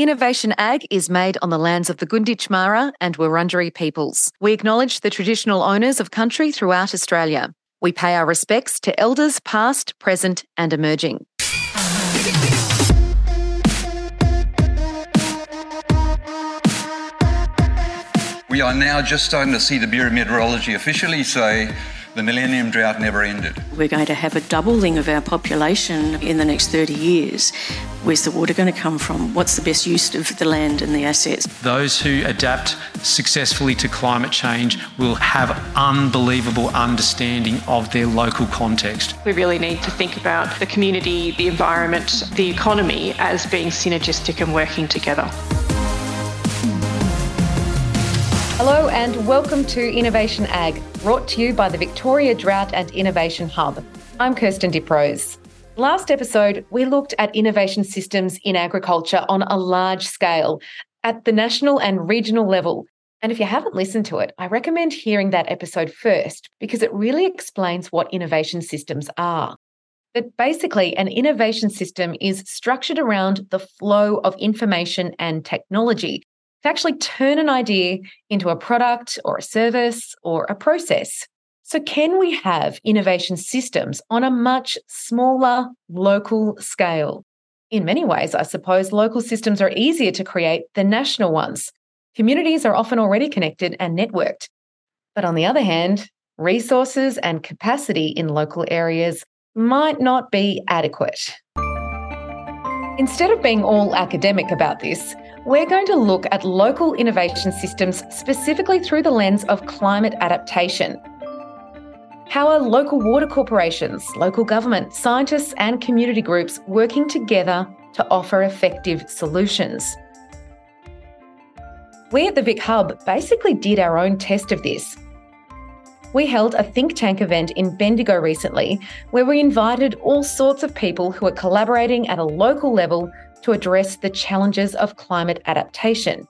Innovation Ag is made on the lands of the Gunditj Mara and Wurundjeri peoples. We acknowledge the traditional owners of country throughout Australia. We pay our respects to elders past, present, and emerging. We are now just starting to see the Bureau of Meteorology officially say the millennium drought never ended. We're going to have a doubling of our population in the next 30 years. Where's the water going to come from? What's the best use of the land and the assets? Those who adapt successfully to climate change will have unbelievable understanding of their local context. We really need to think about the community, the environment, the economy as being synergistic and working together. Hello and welcome to Innovation Ag, brought to you by the Victoria Drought and Innovation Hub. I'm Kirsten Diprose. Last episode, we looked at innovation systems in agriculture on a large scale at the national and regional level. And if you haven't listened to it, I recommend hearing that episode first because it really explains what innovation systems are. But basically, an innovation system is structured around the flow of information and technology to actually turn an idea into a product or a service or a process. So, can we have innovation systems on a much smaller local scale? In many ways, I suppose local systems are easier to create than national ones. Communities are often already connected and networked. But on the other hand, resources and capacity in local areas might not be adequate. Instead of being all academic about this, we're going to look at local innovation systems specifically through the lens of climate adaptation. How are local water corporations, local government, scientists, and community groups working together to offer effective solutions? We at the Vic Hub basically did our own test of this. We held a think tank event in Bendigo recently where we invited all sorts of people who are collaborating at a local level to address the challenges of climate adaptation.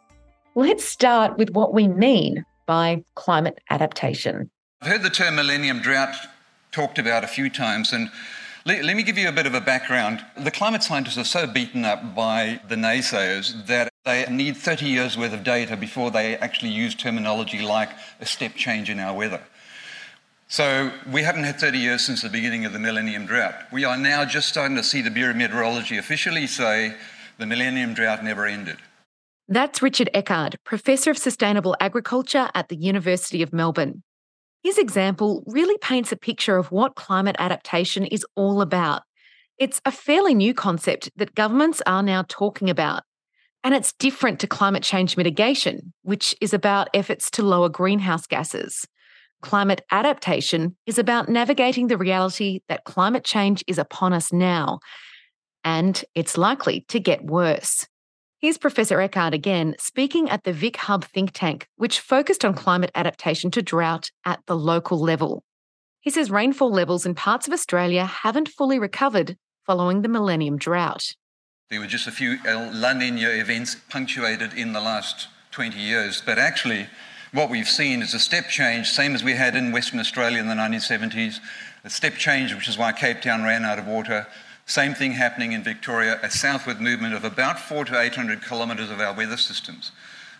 Let's start with what we mean by climate adaptation. I've heard the term millennium drought talked about a few times, and let, let, me give you a bit of a background. The climate scientists are so beaten up by the naysayers that they need 30 years worth of data before they actually use terminology like a step change in our weather. So we haven't had 30 years since the beginning of the millennium drought. We are now just starting to see the Bureau of Meteorology officially say the millennium drought never ended. That's Richard Eckard, Professor of Sustainable Agriculture at the University of Melbourne. His example really paints a picture of what climate adaptation is all about. It's a fairly new concept that governments are now talking about. And it's different to climate change mitigation, which is about efforts to lower greenhouse gases. Climate adaptation is about navigating the reality that climate change is upon us now, and it's likely to get worse. Here's Professor Eckard again speaking at the Vic Hub think tank, which focused on climate adaptation to drought at the local level. He says rainfall levels in parts of Australia haven't fully recovered following the millennium drought. There were just a few uh, El Nino events punctuated in the last 20 years, but actually, what we've seen is a step change, same as we had in Western Australia in the 1970s, a step change, which is why Cape Town ran out of water. Same thing happening in Victoria, a southward movement of about four to 800 kilometres of our weather systems.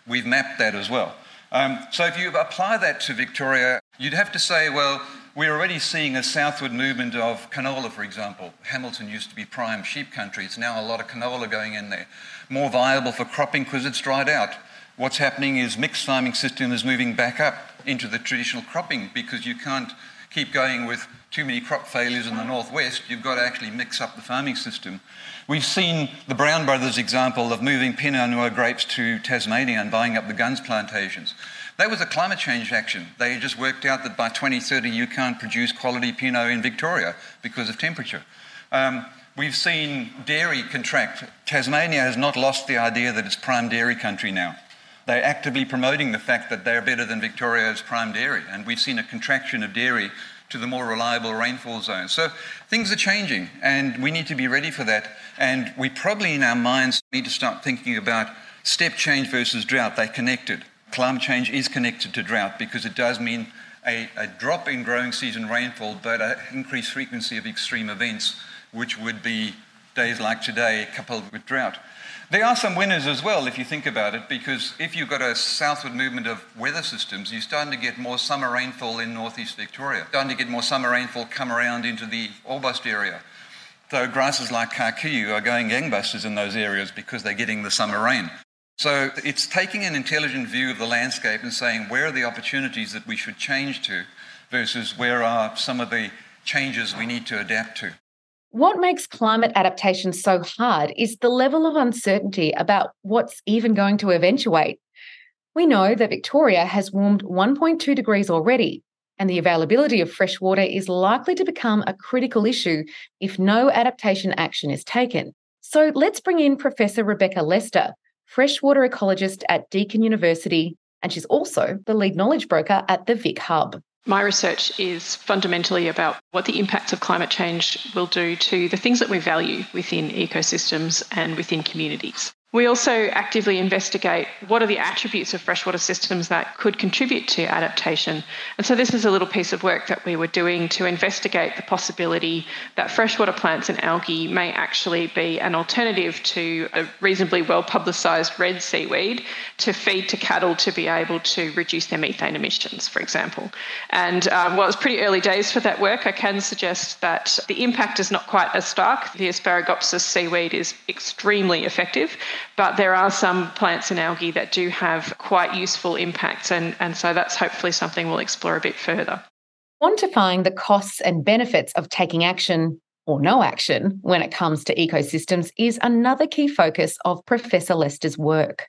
We've mapped that as well. Um, so if you apply that to Victoria, you'd have to say, well, we're already seeing a southward movement of canola, for example. Hamilton used to be prime sheep country. It's now a lot of canola going in there. More viable for cropping because it's dried out what's happening is mixed farming system is moving back up into the traditional cropping because you can't keep going with too many crop failures in the northwest. You've got to actually mix up the farming system. We've seen the Brown Brothers example of moving Pinot Noir grapes to Tasmania and buying up the Gunns plantations. That was a climate change action. They just worked out that by 2030 you can't produce quality Pinot in Victoria because of temperature. Um, we've seen dairy contract. Tasmania has not lost the idea that it's prime dairy country now. They're actively promoting the fact that they're better than Victoria's prime dairy, and we've seen a contraction of dairy to the more reliable rainfall zones. So things are changing, and we need to be ready for that. And we probably, in our minds, need to start thinking about step change versus drought. They're connected. Climate change is connected to drought because it does mean a, a drop in growing season rainfall, but an increased frequency of extreme events, which would be days like today coupled with drought. There are some winners as well, if you think about it, because if you've got a southward movement of weather systems, you're starting to get more summer rainfall in northeast Victoria. Starting to get more summer rainfall come around into the Orbost area. So grasses like kikuyu are going gangbusters in those areas because they're getting the summer rain. So it's taking an intelligent view of the landscape and saying where are the opportunities that we should change to versus where are some of the changes we need to adapt to. What makes climate adaptation so hard is the level of uncertainty about what's even going to eventuate. We know that Victoria has warmed 1.2 degrees already, and the availability of fresh water is likely to become a critical issue if no adaptation action is taken. So let's bring in Professor Rebecca Lester, freshwater ecologist at Deakin University, and she's also the lead knowledge broker at the Vic Hub. My research is fundamentally about what the impacts of climate change will do to the things that we value within ecosystems and within communities. We also actively investigate what are the attributes of freshwater systems that could contribute to adaptation. And so, this is a little piece of work that we were doing to investigate the possibility that freshwater plants and algae may actually be an alternative to a reasonably well publicised red seaweed to feed to cattle to be able to reduce their methane emissions, for example. And um, while it's pretty early days for that work, I can suggest that the impact is not quite as stark. The Asparagopsis seaweed is extremely effective but there are some plants and algae that do have quite useful impacts, and, and so that's hopefully something we'll explore a bit further. Quantifying the costs and benefits of taking action or no action when it comes to ecosystems is another key focus of Professor Lester's work.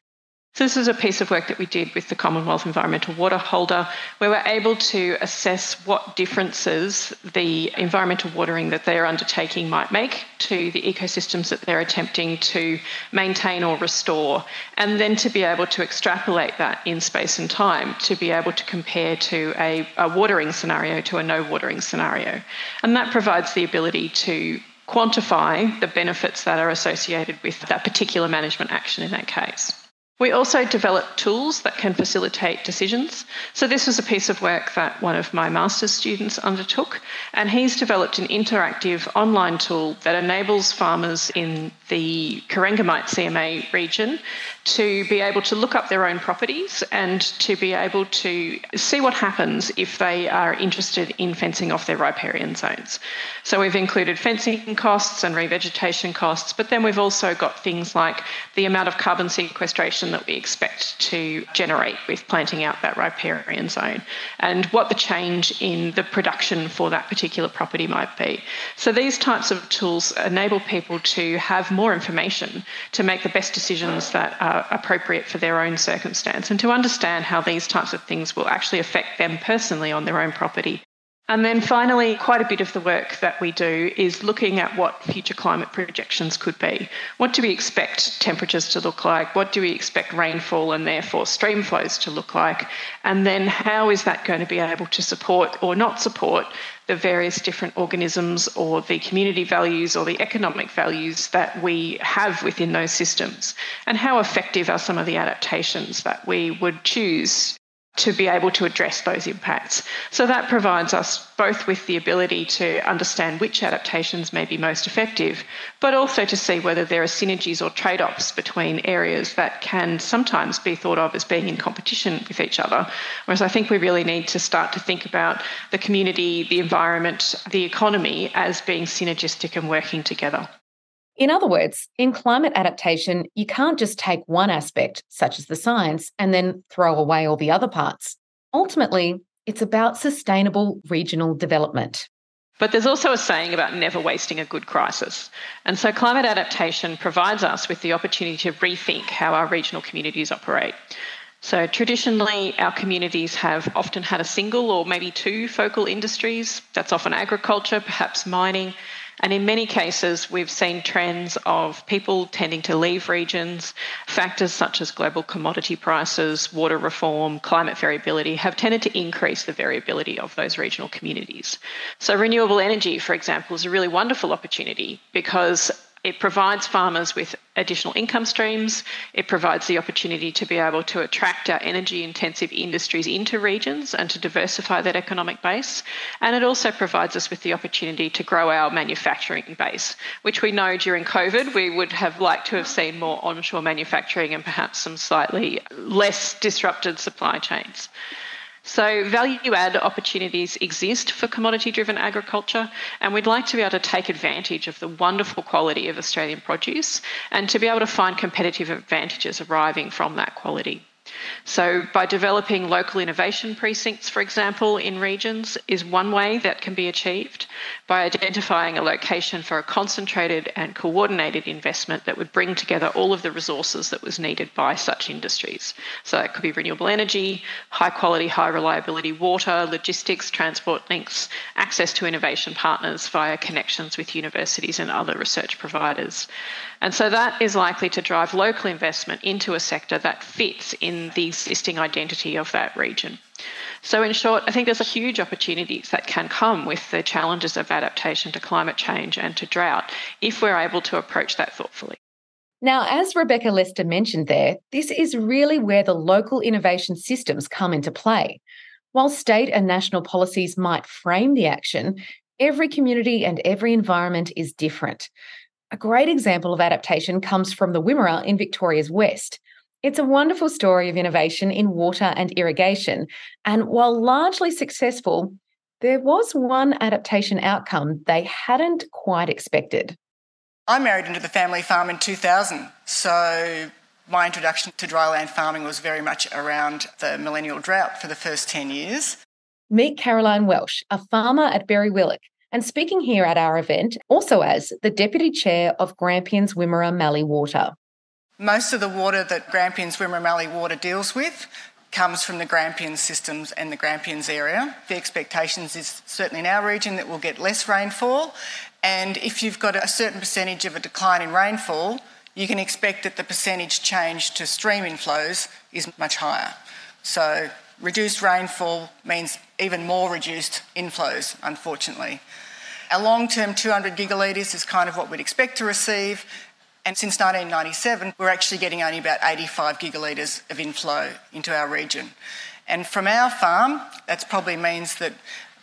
So this is a piece of work that we did with the Commonwealth Environmental Water Holder, where we're able to assess what differences the environmental watering that they're undertaking might make to the ecosystems that they're attempting to maintain or restore, and then to be able to extrapolate that in space and time to be able to compare to a, a watering scenario to a no watering scenario. And that provides the ability to quantify the benefits that are associated with that particular management action in that case. We also develop tools that can facilitate decisions. So, this was a piece of work that one of my master's students undertook, and he's developed an interactive online tool that enables farmers in the Corangamite CMA region to be able to look up their own properties and to be able to see what happens if they are interested in fencing off their riparian zones. So we've included fencing costs and revegetation costs, but then we've also got things like the amount of carbon sequestration that we expect to generate with planting out that riparian zone and what the change in the production for that particular property might be. So these types of tools enable people to have more information to make the best decisions that are appropriate for their own circumstance and to understand how these types of things will actually affect them personally on their own property. And then finally, quite a bit of the work that we do is looking at what future climate projections could be. What do we expect temperatures to look like? What do we expect rainfall and therefore stream flows to look like? And then how is that going to be able to support or not support the various different organisms or the community values or the economic values that we have within those systems? And how effective are some of the adaptations that we would choose to be able to address those impacts. So that provides us both with the ability to understand which adaptations may be most effective, but also to see whether there are synergies or trade offs between areas that can sometimes be thought of as being in competition with each other. Whereas I think we really need to start to think about the community, the environment, the economy as being synergistic and working together. In other words, in climate adaptation, you can't just take one aspect, such as the science, and then throw away all the other parts. Ultimately, it's about sustainable regional development. But there's also a saying about never wasting a good crisis. And so climate adaptation provides us with the opportunity to rethink how our regional communities operate. So traditionally, our communities have often had a single or maybe two focal industries. That's often agriculture, perhaps mining, and in many cases, we've seen trends of people tending to leave regions. Factors such as global commodity prices, water reform, climate variability have tended to increase the variability of those regional communities. So, renewable energy, for example, is a really wonderful opportunity because It provides farmers with additional income streams. It provides the opportunity to be able to attract our energy intensive industries into regions and to diversify that economic base. And it also provides us with the opportunity to grow our manufacturing base, which we know during COVID we would have liked to have seen more onshore manufacturing and perhaps some slightly less disrupted supply chains. So, value add opportunities exist for commodity driven agriculture, and we'd like to be able to take advantage of the wonderful quality of Australian produce and to be able to find competitive advantages arriving from that quality. So, by developing local innovation precincts, for example, in regions, is one way that can be achieved. By identifying a location for a concentrated and coordinated investment that would bring together all of the resources that was needed by such industries. So, that could be renewable energy, high quality, high reliability water, logistics, transport links, access to innovation partners via connections with universities and other research providers. And so that is likely to drive local investment into a sector that fits in the existing identity of that region. So, in short, I think there's a huge opportunities that can come with the challenges of adaptation to climate change and to drought if we're able to approach that thoughtfully. Now, as Rebecca Lester mentioned there, this is really where the local innovation systems come into play. While state and national policies might frame the action, every community and every environment is different. A great example of adaptation comes from the Wimmera in Victoria's West. It's a wonderful story of innovation in water and irrigation. And while largely successful, there was one adaptation outcome they hadn't quite expected. I married into the family farm in 2000, so my introduction to dryland farming was very much around the millennial drought for the first 10 years. Meet Caroline Welsh, a farmer at Berriwillock, and speaking here at our event, also as the Deputy Chair of Grampians Wimmera Mallee Water. Most of the water that Grampians Wimmera Water deals with comes from the Grampians systems and the Grampians area. The expectations is certainly in our region that we'll get less rainfall, and if you've got a certain percentage of a decline in rainfall, you can expect that the percentage change to stream inflows is much higher. So reduced rainfall means even more reduced inflows, unfortunately. Our long term 200 gigalitres is kind of what we'd expect to receive. And since 1997, we're actually getting only about 85 gigalitres of inflow into our region. And from our farm, that probably means that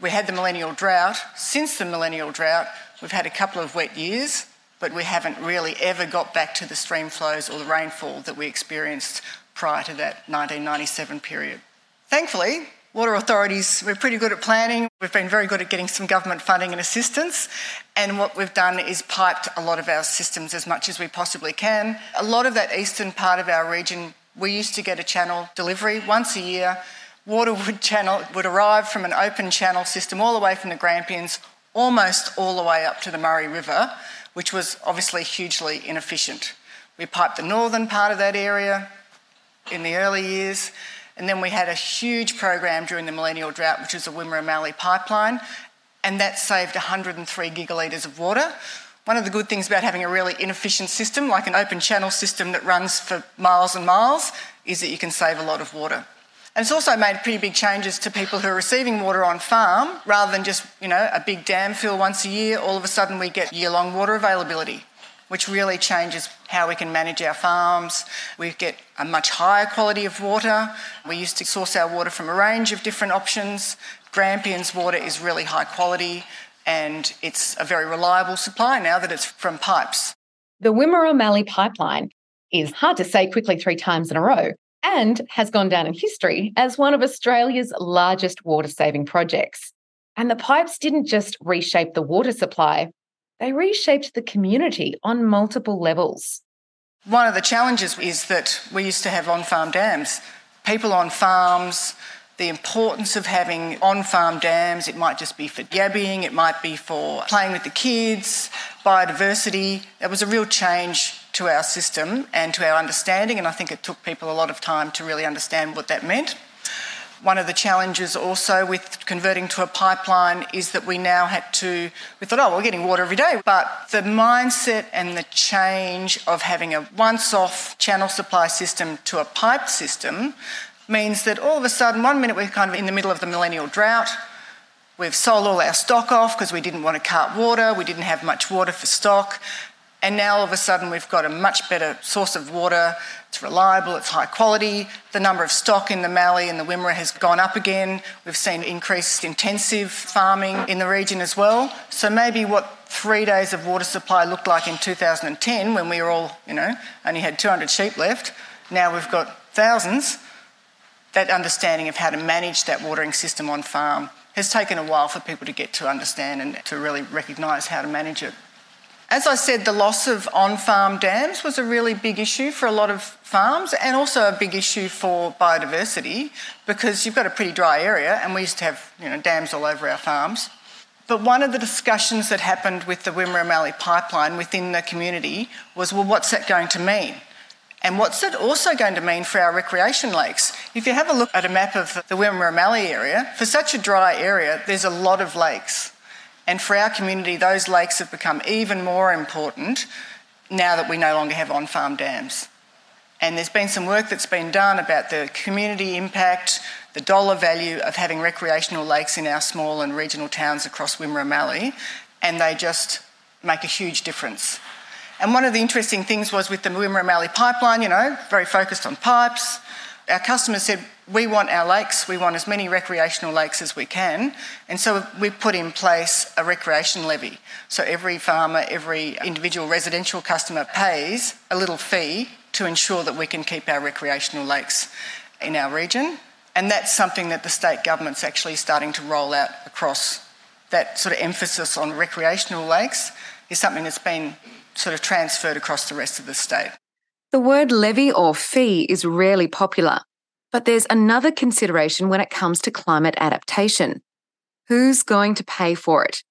we had the millennial drought. Since the millennial drought, we've had a couple of wet years, but we haven't really ever got back to the stream flows or the rainfall that we experienced prior to that 1997 period. Thankfully, Water authorities, we're pretty good at planning. We've been very good at getting some government funding and assistance. And what we've done is piped a lot of our systems as much as we possibly can. A lot of that eastern part of our region, we used to get a channel delivery once a year. Water would channel would arrive from an open channel system all the way from the Grampians, almost all the way up to the Murray River, which was obviously hugely inefficient. We piped the northern part of that area in the early years. And then we had a huge program during the millennial drought, which was the Wimmera Mallee pipeline, and that saved 103 gigalitres of water. One of the good things about having a really inefficient system, like an open channel system that runs for miles and miles, is that you can save a lot of water. And it's also made pretty big changes to people who are receiving water on farm rather than just, you know, a big dam fill once a year. All of a sudden, we get year long water availability which really changes how we can manage our farms. We get a much higher quality of water. We used to source our water from a range of different options. Grampians water is really high quality and it's a very reliable supply now that it's from pipes. The Wimmera Mallee pipeline is hard to say quickly three times in a row and has gone down in history as one of Australia's largest water saving projects. And the pipes didn't just reshape the water supply, they reshaped the community on multiple levels. One of the challenges is that we used to have on farm dams. People on farms, the importance of having on farm dams, it might just be for yabbying, it might be for playing with the kids, biodiversity. It was a real change to our system and to our understanding, and I think it took people a lot of time to really understand what that meant. One of the challenges also with converting to a pipeline is that we now had to, we thought, oh, we're getting water every day. But the mindset and the change of having a once off channel supply system to a pipe system means that all of a sudden, one minute we're kind of in the middle of the millennial drought. We've sold all our stock off because we didn't want to cart water, we didn't have much water for stock. And now all of a sudden we've got a much better source of water. It's reliable, it's high quality. The number of stock in the Mallee and the Wimmera has gone up again. We've seen increased intensive farming in the region as well. So maybe what three days of water supply looked like in 2010 when we were all, you know, only had 200 sheep left, now we've got thousands. That understanding of how to manage that watering system on farm has taken a while for people to get to understand and to really recognise how to manage it. As I said, the loss of on farm dams was a really big issue for a lot of farms and also a big issue for biodiversity because you've got a pretty dry area and we used to have you know, dams all over our farms. But one of the discussions that happened with the Wimmera Mallee pipeline within the community was well, what's that going to mean? And what's it also going to mean for our recreation lakes? If you have a look at a map of the Wimmera Mallee area, for such a dry area, there's a lot of lakes. And for our community, those lakes have become even more important now that we no longer have on farm dams. And there's been some work that's been done about the community impact, the dollar value of having recreational lakes in our small and regional towns across Wimmera Mallee, and they just make a huge difference. And one of the interesting things was with the Wimmera Mallee pipeline, you know, very focused on pipes. Our customers said, we want our lakes, we want as many recreational lakes as we can. And so we put in place a recreation levy. So every farmer, every individual residential customer pays a little fee to ensure that we can keep our recreational lakes in our region. And that's something that the state government's actually starting to roll out across. That sort of emphasis on recreational lakes is something that's been sort of transferred across the rest of the state. The word levy or fee is rarely popular, but there's another consideration when it comes to climate adaptation. Who's going to pay for it?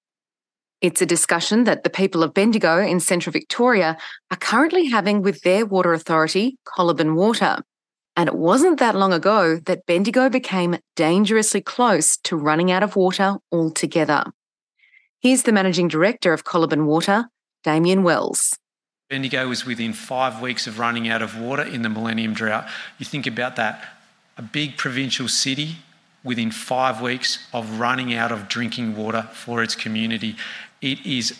It's a discussion that the people of Bendigo in central Victoria are currently having with their water authority, Coliban Water. And it wasn't that long ago that Bendigo became dangerously close to running out of water altogether. Here's the managing director of Coliban Water, Damian Wells. Bendigo was within five weeks of running out of water in the Millennium Drought. You think about that a big provincial city within five weeks of running out of drinking water for its community. It is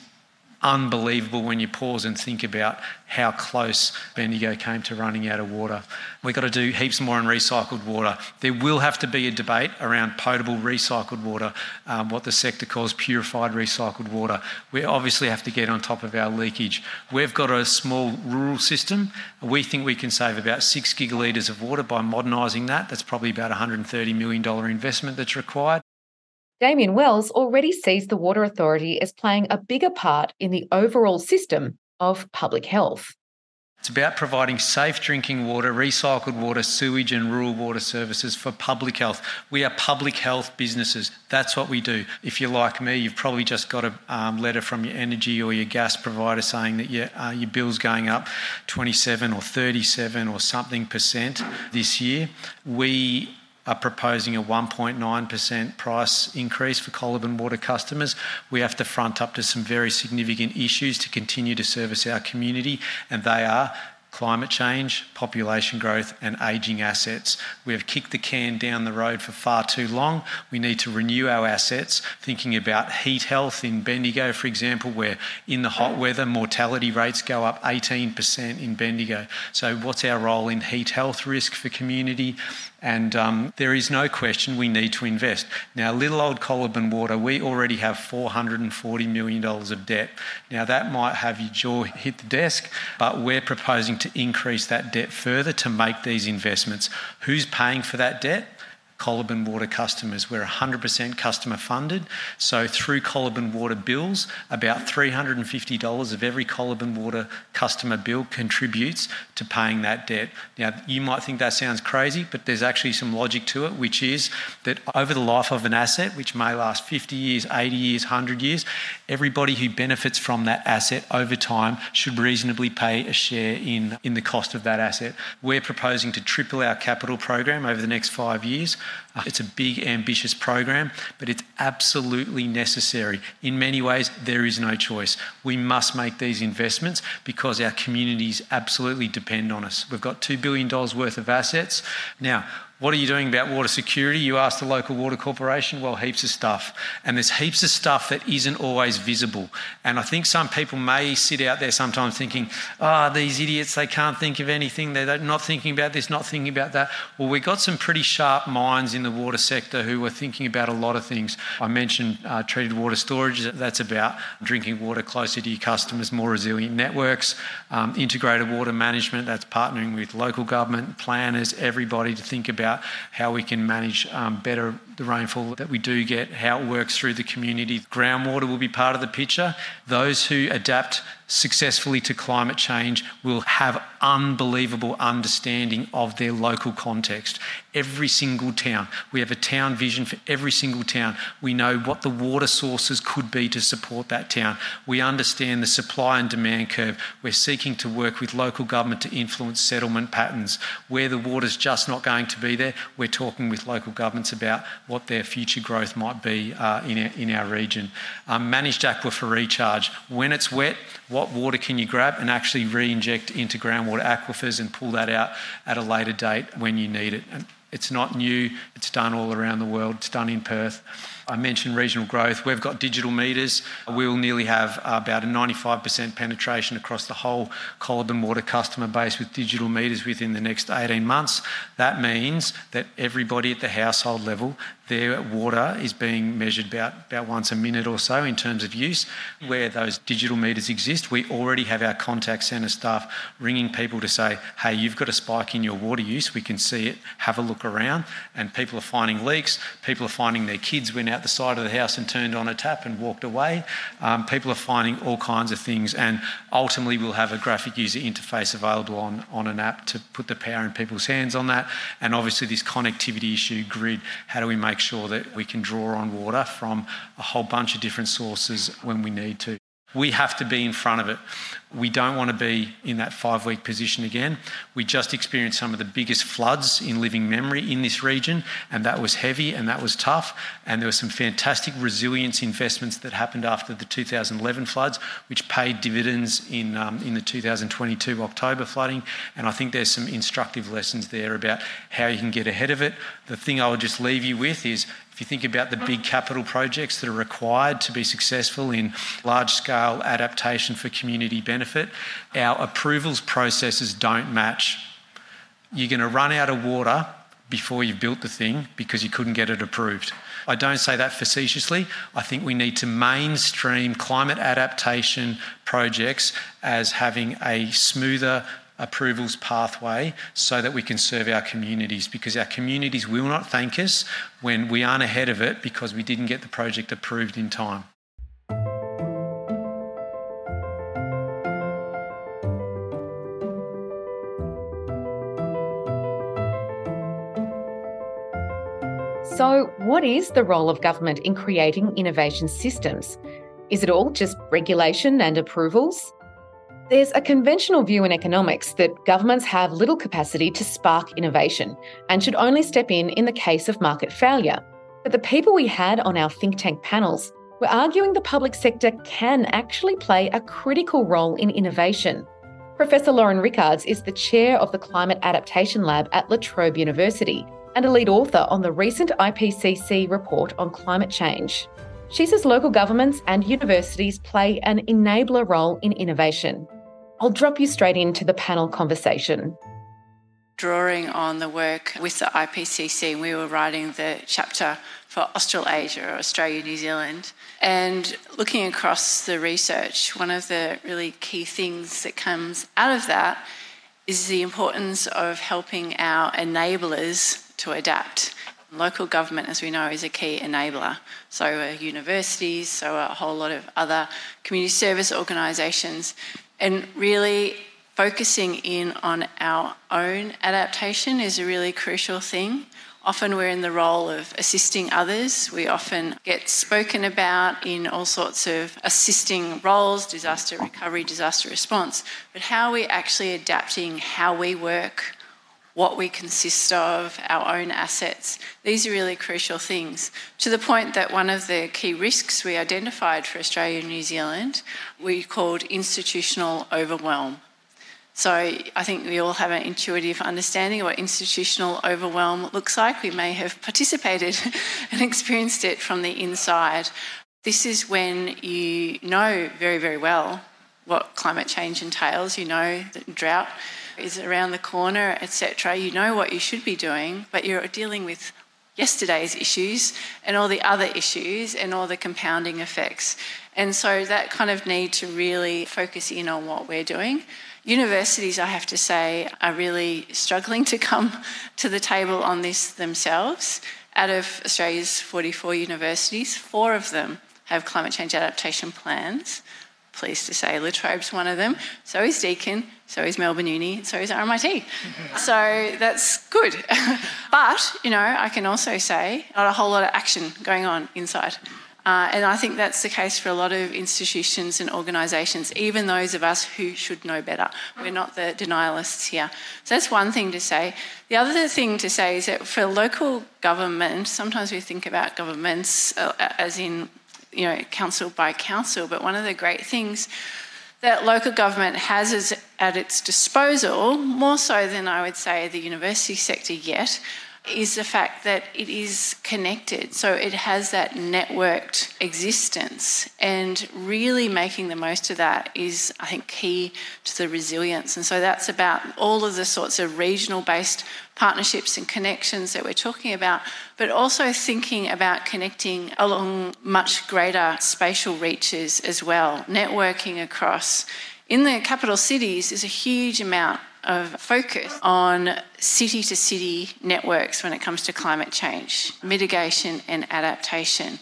unbelievable when you pause and think about how close Bendigo came to running out of water. We've got to do heaps more in recycled water. There will have to be a debate around potable recycled water, um, what the sector calls purified recycled water. We obviously have to get on top of our leakage. We've got a small rural system. We think we can save about six gigalitres of water by modernising that. That's probably about $130 million investment that's required. Damian Wells already sees the Water Authority as playing a bigger part in the overall system of public health. It's about providing safe drinking water, recycled water, sewage, and rural water services for public health. We are public health businesses. That's what we do. If you're like me, you've probably just got a um, letter from your energy or your gas provider saying that your, uh, your bill's going up 27 or 37 or something percent this year. We are proposing a 1.9% price increase for Coliban Water customers. We have to front up to some very significant issues to continue to service our community, and they are climate change, population growth, and ageing assets. We have kicked the can down the road for far too long. We need to renew our assets, thinking about heat health in Bendigo, for example, where in the hot weather mortality rates go up 18% in Bendigo. So, what's our role in heat health risk for community? And um, there is no question we need to invest. Now, little old Coliban Water, we already have $440 million of debt. Now, that might have your jaw hit the desk, but we're proposing to increase that debt further to make these investments. Who's paying for that debt? Coliban Water customers. We're 100% customer funded. So through Coliban Water bills, about $350 of every Coliban Water customer bill contributes to paying that debt. Now, you might think that sounds crazy, but there's actually some logic to it, which is that over the life of an asset, which may last 50 years, 80 years, 100 years, everybody who benefits from that asset over time should reasonably pay a share in, in the cost of that asset. We're proposing to triple our capital program over the next five years. Uh, it's a big, ambitious program, but it's absolutely necessary. In many ways, there is no choice. We must make these investments because our communities absolutely depend on us. We've got $2 billion worth of assets. Now, What are you doing about water security? You ask the local water corporation, well, heaps of stuff. And there's heaps of stuff that isn't always visible. And I think some people may sit out there sometimes thinking, ah, oh, these idiots, they can't think of anything. They're not thinking about this, not thinking about that. Well, we've got some pretty sharp minds in the water sector who are thinking about a lot of things. I mentioned uh, treated water storage, that's about drinking water closer to your customers, more resilient networks, um, integrated water management, that's partnering with local government, planners, everybody to think about about how we can manage um, better the rainfall that we do get, how it works through the community. Groundwater will be part of the picture. Those who adapt successfully to climate change will have unbelievable understanding of their local context. Every single town, we have a town vision for every single town. We know what the water sources could be to support that town. We understand the supply and demand curve. We're seeking to work with local government to influence settlement patterns. Where the water's just not going to be there, we're talking with local governments about what their future growth might be uh, in, our, in our region. Um, managed aquifer recharge. When it's wet, what water can you grab and actually re inject into groundwater aquifers and pull that out at a later date when you need it? And it's not new, it's done all around the world, it's done in Perth. I mentioned regional growth. We've got digital meters. We'll nearly have about a 95% penetration across the whole Coliban Water customer base with digital meters within the next 18 months. That means that everybody at the household level their water is being measured about, about once a minute or so in terms of use. Where those digital meters exist, we already have our contact centre staff ringing people to say, hey, you've got a spike in your water use, we can see it, have a look around. And people are finding leaks, people are finding their kids went out the side of the house and turned on a tap and walked away. Um, people are finding all kinds of things, and ultimately, we'll have a graphic user interface available on, on an app to put the power in people's hands on that. And obviously, this connectivity issue, grid, how do we make make sure that we can draw on water from a whole bunch of different sources when we need to. We have to be in front of it. We don't want to be in that five week position again. We just experienced some of the biggest floods in living memory in this region, and that was heavy and that was tough. And there were some fantastic resilience investments that happened after the 2011 floods, which paid dividends in, um, in the 2022 October flooding. And I think there's some instructive lessons there about how you can get ahead of it. The thing I would just leave you with is if you think about the big capital projects that are required to be successful in large scale adaptation for community benefit, our approvals processes don't match. You're going to run out of water before you've built the thing because you couldn't get it approved. I don't say that facetiously. I think we need to mainstream climate adaptation projects as having a smoother approvals pathway so that we can serve our communities because our communities will not thank us when we aren't ahead of it because we didn't get the project approved in time. So, what is the role of government in creating innovation systems? Is it all just regulation and approvals? There's a conventional view in economics that governments have little capacity to spark innovation and should only step in in the case of market failure. But the people we had on our think tank panels were arguing the public sector can actually play a critical role in innovation. Professor Lauren Rickards is the chair of the Climate Adaptation Lab at La Trobe University and a lead author on the recent IPCC report on climate change. She says local governments and universities play an enabler role in innovation. I'll drop you straight into the panel conversation. Drawing on the work with the IPCC, we were writing the chapter for Australasia or Australia, New Zealand. And looking across the research, one of the really key things that comes out of that is the importance of helping our enablers to adapt. Local government, as we know, is a key enabler. So are universities, so are a whole lot of other community service organisations and really focusing in on our own adaptation is a really crucial thing. Often we're in the role of assisting others. We often get spoken about in all sorts of assisting roles, disaster recovery, disaster response. But how are we actually adapting how we work, what we consist of, our own assets. These are really crucial things. To the point that one of the key risks we identified for Australia and New Zealand we called institutional overwhelm. So I think we all have an intuitive understanding of what institutional overwhelm looks like. We may have participated and experienced it from the inside. This is when you know very, very well what climate change entails. You know that drought is around the corner, etc. You know what you should be doing, but you're dealing with yesterday's issues and all the other issues and all the compounding effects. And so that kind of need to really focus in on what we're doing. Universities, I have to say, are really struggling to come to the table on this themselves. Out of Australia's 44 universities, four of them have climate change adaptation plans. Pleased to say La Trobe's one of them. So is Deakin, so is Melbourne Uni, so is RMIT. so that's good. but, you know, I can also say not a whole lot of action going on inside. Uh, and I think that's the case for a lot of institutions and organisations, even those of us who should know better. We're not the denialists here. So that's one thing to say. The other thing to say is that for local government, sometimes we think about governments uh, as in, you know, council by council, but one of the great things that local government has is at its disposal, more so than I would say the university sector yet, is the fact that it is connected. So it has that networked existence. And really making the most of that is, I think, key to the resilience. And so that's about all of the sorts of regional based partnerships and connections that we're talking about, but also thinking about connecting along much greater spatial reaches as well, networking across. In the capital cities, there's a huge amount of focus on city to city networks when it comes to climate change, mitigation, and adaptation.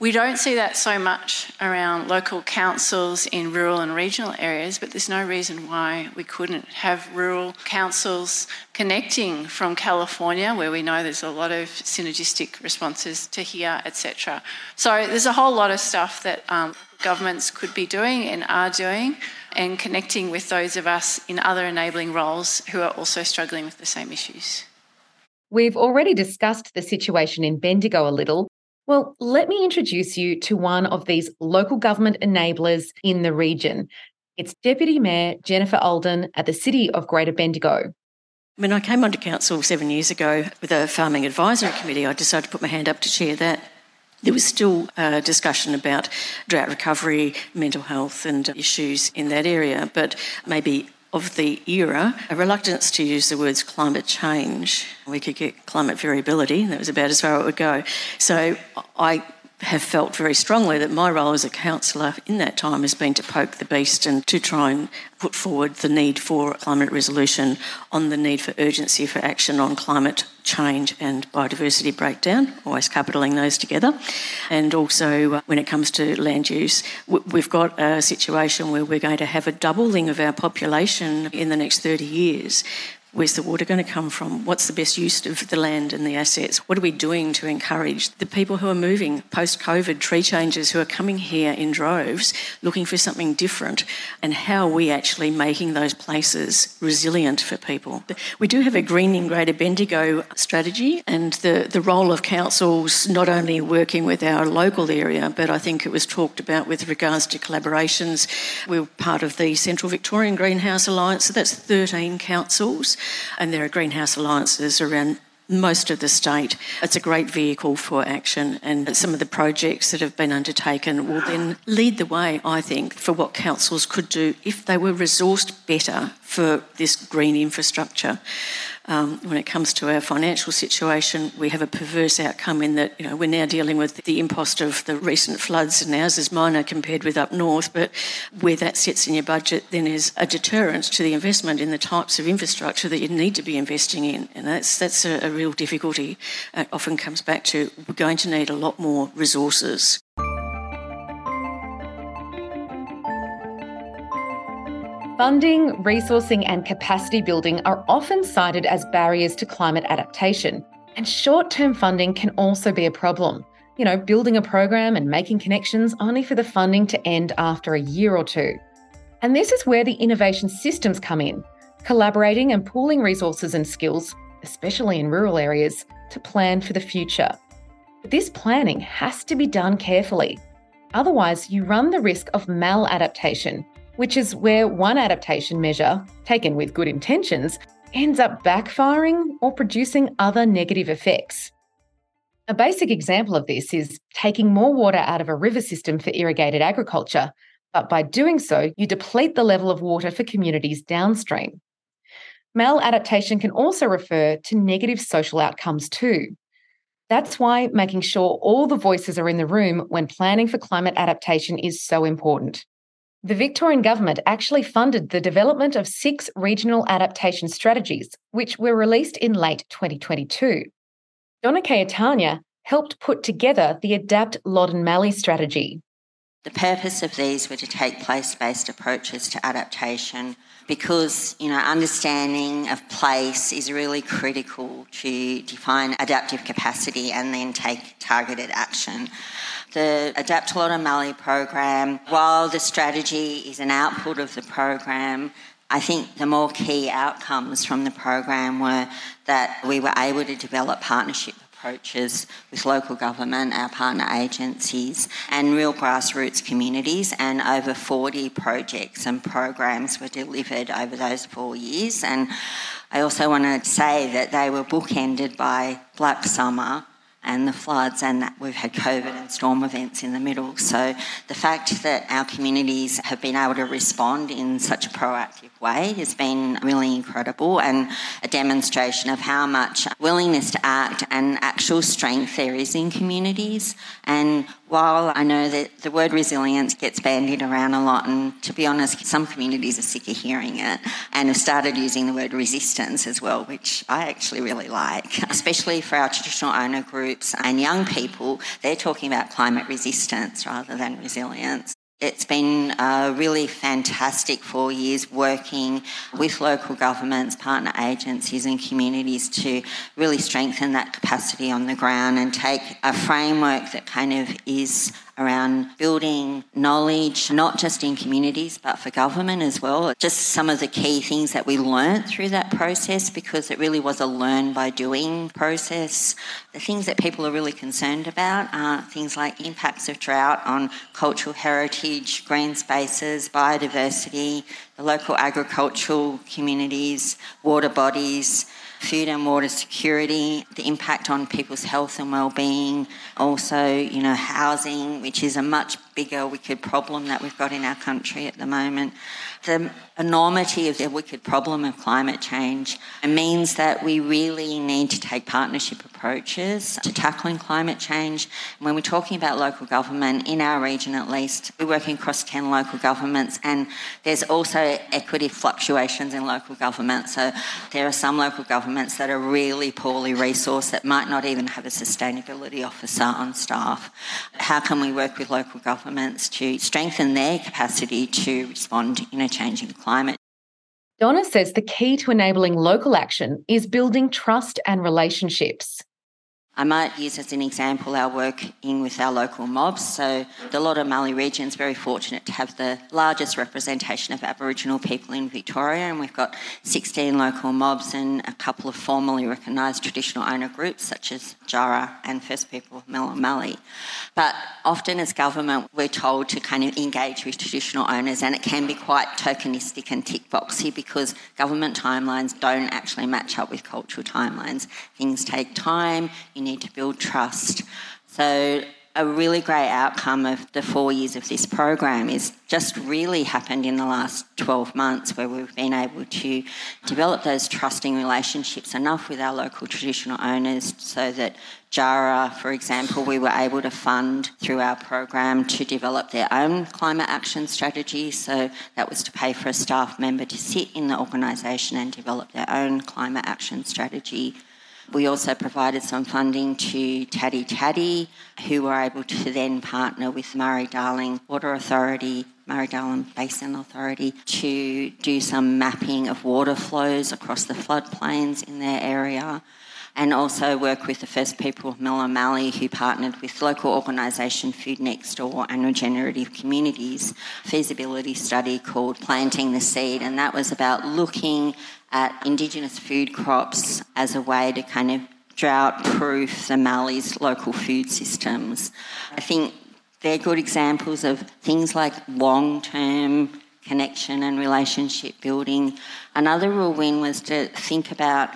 We don't see that so much around local councils in rural and regional areas, but there's no reason why we couldn't have rural councils connecting from California, where we know there's a lot of synergistic responses to here, etc. So there's a whole lot of stuff that um, governments could be doing and are doing and connecting with those of us in other enabling roles who are also struggling with the same issues. We've already discussed the situation in Bendigo a little. Well, let me introduce you to one of these local government enablers in the region. It's Deputy Mayor Jennifer Alden at the City of Greater Bendigo. When I came onto council seven years ago with a farming advisory committee, I decided to put my hand up to chair that. There was still a discussion about drought recovery, mental health, and issues in that area, but maybe of the era, a reluctance to use the words climate change. We could get climate variability, and that was about as far as it would go. So I have felt very strongly that my role as a councillor in that time has been to poke the beast and to try and put forward the need for climate resolution, on the need for urgency for action on climate change and biodiversity breakdown, always capitaling those together. And also, uh, when it comes to land use, we've got a situation where we're going to have a doubling of our population in the next 30 years. Where's the water going to come from? What's the best use of the land and the assets? What are we doing to encourage the people who are moving post COVID, tree changers who are coming here in droves looking for something different? And how are we actually making those places resilient for people? We do have a Greening Greater Bendigo strategy, and the, the role of councils not only working with our local area, but I think it was talked about with regards to collaborations. We're part of the Central Victorian Greenhouse Alliance, so that's 13 councils and there are greenhouse alliances around most of the state. It's a great vehicle for action, and some of the projects that have been undertaken will then lead the way, I think, for what councils could do if they were resourced better for this green infrastructure. Um, when it comes to our financial situation, we have a perverse outcome in that you know we're now dealing with the impost of the recent floods, and ours is minor compared with up north. But where that sits in your budget, then is a deterrent to the investment in the types of infrastructure that you need to be investing in, and that's that's a, a real difficulty. It often comes back to we're going to need a lot more resources. Funding, resourcing, and capacity building are often cited as barriers to climate adaptation. And short term funding can also be a problem. You know, building a program and making connections only for the funding to end after a year or two. And this is where the innovation systems come in, collaborating and pooling resources and skills, especially in rural areas, to plan for the future. But this planning has to be done carefully. Otherwise, you run the risk of maladaptation which is where one adaptation measure, taken with good intentions, ends up backfiring or producing other negative effects. A basic example of this is taking more water out of a river system for irrigated agriculture, but by doing so, you deplete the level of water for communities downstream. Maladaptation can also refer to negative social outcomes too. That's why making sure all the voices are in the room when planning for climate adaptation is so important. The Victorian Government actually funded the development of six regional adaptation strategies, which were released in late 2022. Donna Cayetania helped put together the Adapt Loddon Mallee strategy. The purpose of these were to take place based approaches to adaptation because you know understanding of place is really critical to define adaptive capacity and then take targeted action. The Adapt Loddon Mallee program, while the strategy is an output of the program, I think the more key outcomes from the program were that we were able to develop partnership approaches with local government, our partner agencies, and real grassroots communities. And over 40 projects and programs were delivered over those four years. And I also want to say that they were bookended by Black Summer and the floods, and that we've had COVID and storm events in the middle. So the fact that our communities have been able to respond in such a proactive way has been really incredible and a demonstration of how much willingness to act and actual strength there is in communities. And while I know that the word resilience gets bandied around a lot, and to be honest, some communities are sick of hearing it and have started using the word resistance as well, which I actually really like, especially for our traditional owner groups and young people. They're talking about climate resistance rather than resilience. It's been a really fantastic four years working with local governments, partner agencies, and communities to really strengthen that capacity on the ground and take a framework that kind of is around building knowledge, not just in communities, but for government as well. Just some of the key things that we learnt through that process because it really was a learn by doing process. The things that people are really concerned about are things like impacts of drought on cultural heritage, green spaces, biodiversity, the local agricultural communities, water bodies food and water security, the impact on people's health and well-being, also, you know, housing, which is a much bigger wicked problem that we've got in our country at the moment. The enormity of the wicked problem of climate change means that we really need to take partnership approaches to tackling climate change. When we're talking about local government, in our region at least, we're working across 10 local governments, and there's also equity fluctuations in local government. So there are some local governments that are really poorly resourced that might not even have a sustainability officer on staff. How can we work with local governments to strengthen their capacity to respond in a changing climate? Donna says the key to enabling local action is building trust and relationships. I might use as an example our work in with our local mobs. So, the Loddon Mallee region is very fortunate to have the largest representation of Aboriginal people in Victoria, and we've got 16 local mobs and a couple of formally recognised traditional owner groups such as Djara and First People of Mallee. But often, as government, we're told to kind of engage with traditional owners, and it can be quite tokenistic and tick boxy because government timelines don't actually match up with cultural timelines. Things take time. You need to build trust. So, a really great outcome of the four years of this program is just really happened in the last 12 months where we've been able to develop those trusting relationships enough with our local traditional owners so that Djara, for example, we were able to fund through our program to develop their own climate action strategy. So that was to pay for a staff member to sit in the organisation and develop their own climate action strategy. We also provided some funding to Tati Tati, who were able to then partner with Murray Darling Water Authority, Murray Darling Basin Authority, to do some mapping of water flows across the floodplains in their area. And also work with the First People of Millewa-Mallee, who partnered with local organisation Food Next Door and Regenerative Communities, feasibility study called Planting the Seed, and that was about looking at Indigenous food crops as a way to kind of drought proof the Mallee's local food systems. I think they're good examples of things like long term connection and relationship building. Another real win was to think about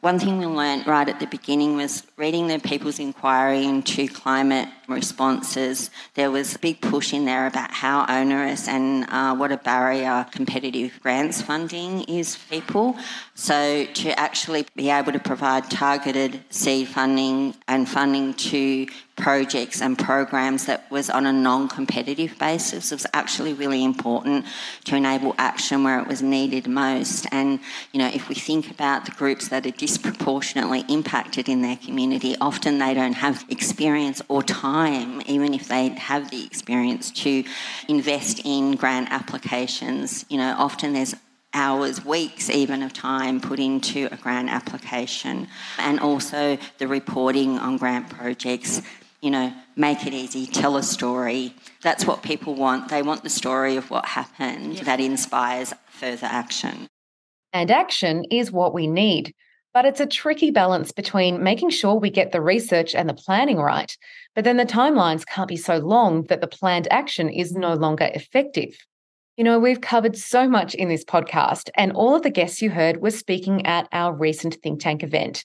one thing we learned right at the beginning was reading the People's Inquiry into climate responses. There was a big push in there about how onerous and uh, what a barrier competitive grants funding is for people. So, to actually be able to provide targeted seed funding and funding to projects and programs that was on a non-competitive basis. Was actually really important to enable action where it was needed most. And you know if we think about the groups that are disproportionately impacted in their community often they don't have experience or time even if they have the experience to invest in grant applications. You know often there's hours, weeks even of time put into a grant application, and also the reporting on grant projects. You know, make it easy, tell a story. That's what people want. They want the story of what happened that inspires further action. And action is what we need. But it's a tricky balance between making sure we get the research and the planning right, but then the timelines can't be so long that the planned action is no longer effective. You know, we've covered so much in this podcast, and all of the guests you heard were speaking at our recent think tank event.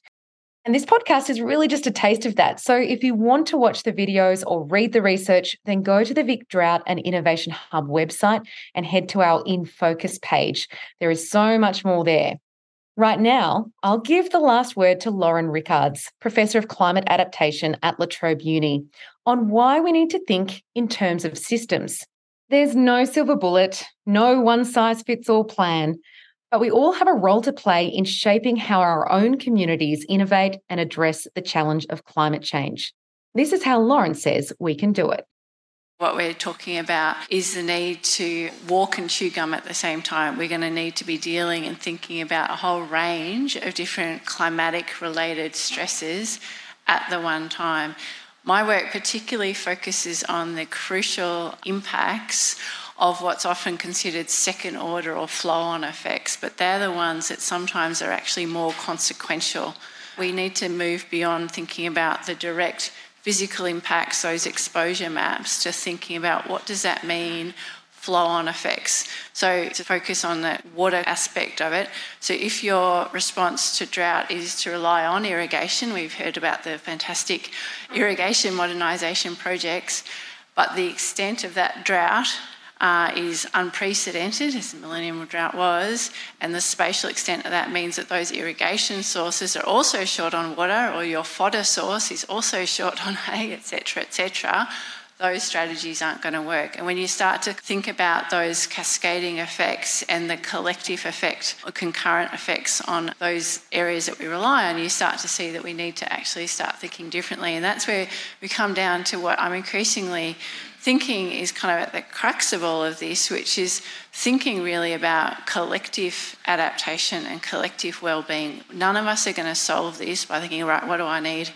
And this podcast is really just a taste of that. So if you want to watch the videos or read the research, then go to the Vic Drought and Innovation Hub website and head to our In Focus page. There is so much more there. Right now, I'll give the last word to Lauren Rickards, Professor of Climate Adaptation at La Trobe Uni, on why we need to think in terms of systems. There's no silver bullet, no one size fits all plan, but we all have a role to play in shaping how our own communities innovate and address the challenge of climate change. This is how Lauren says we can do it. What we're talking about is the need to walk and chew gum at the same time. We're going to need to be dealing and thinking about a whole range of different climatic related stresses at the one time. My work particularly focuses on the crucial impacts of what's often considered second order or flow on effects, but they're the ones that sometimes are actually more consequential. We need to move beyond thinking about the direct physical impacts, those exposure maps, to thinking about what does that mean flow on effects. So, to focus on the water aspect of it. So, if your response to drought is to rely on irrigation, we've heard about the fantastic irrigation modernisation projects, but the extent of that drought uh, is unprecedented, as the millennium drought was, and the spatial extent of that means that those irrigation sources are also short on water, or your fodder source is also short on hay, etc., etc those strategies aren't going to work. And when you start to think about those cascading effects and the collective effect or concurrent effects on those areas that we rely on, you start to see that we need to actually start thinking differently. And that's where we come down to what I'm increasingly thinking is kind of at the crux of all of this, which is thinking really about collective adaptation and collective well-being. None of us are going to solve this by thinking, right, what do I need?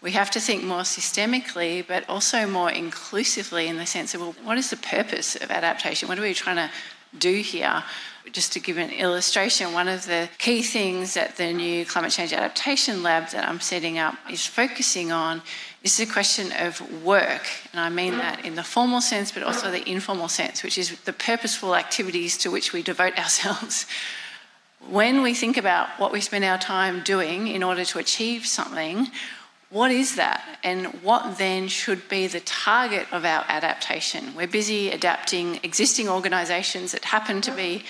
we have to think more systemically, but also more inclusively in the sense of, well, what is the purpose of adaptation? What are we trying to do here? Just to give an illustration, one of the key things that the new Climate Change Adaptation Lab that I'm setting up is focusing on is a question of work. And I mean that in the formal sense, but also the informal sense, which is the purposeful activities to which we devote ourselves. When we think about what we spend our time doing in order to achieve something, what is that? And what then should be the target of our adaptation? We're busy adapting existing organisations that happen to be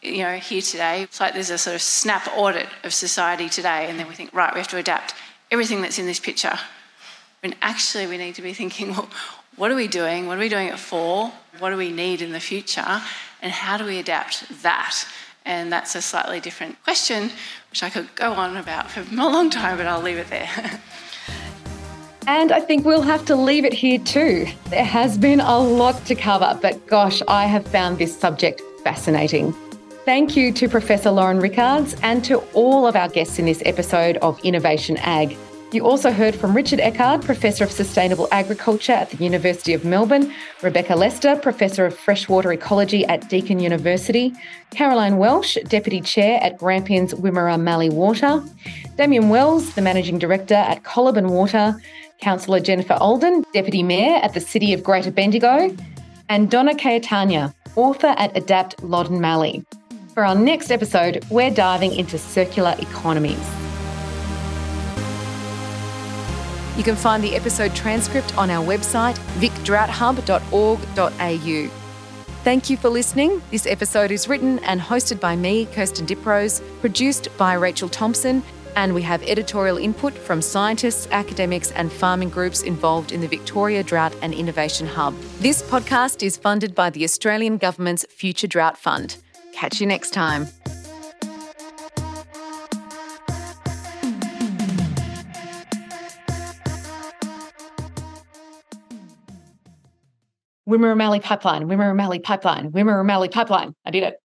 you know, here today. It's like there's a sort of snap audit of society today, and then we think, right, we have to adapt everything that's in this picture. And actually, we need to be thinking, well, what are we doing? What are we doing it for? What do we need in the future? And how do we adapt that? And that's a slightly different question, which I could go on about for a long time, but I'll leave it there. And I think we'll have to leave it here too. There has been a lot to cover, but gosh, I have found this subject fascinating. Thank you to Professor Lauren Rickards and to all of our guests in this episode of Innovation Ag. You also heard from Richard Eckard, Professor of Sustainable Agriculture at the University of Melbourne, Rebecca Lester, Professor of Freshwater Ecology at Deakin University, Caroline Welsh, Deputy Chair at Grampians Wimmera Mallee Water, Damian Wells, the Managing Director at Coliban Water, Councillor Jennifer Alden, Deputy Mayor at the City of Greater Bendigo, and Donna Cayetania, author at Adapt Loddon Mallee. For our next episode, we're diving into circular economies. You can find the episode transcript on our website, vicdroughthub.org.au. Thank you for listening. This episode is written and hosted by me, Kirsten Diprose, produced by Rachel Thompson, and we have editorial input from scientists, academics, and farming groups involved in the Victoria Drought and Innovation Hub. This podcast is funded by the Australian Government's Future Drought Fund. Catch you next time. Wimmera Mallee Pipeline, Wimmera Mallee Pipeline, Wimmera Mallee Pipeline. I did it.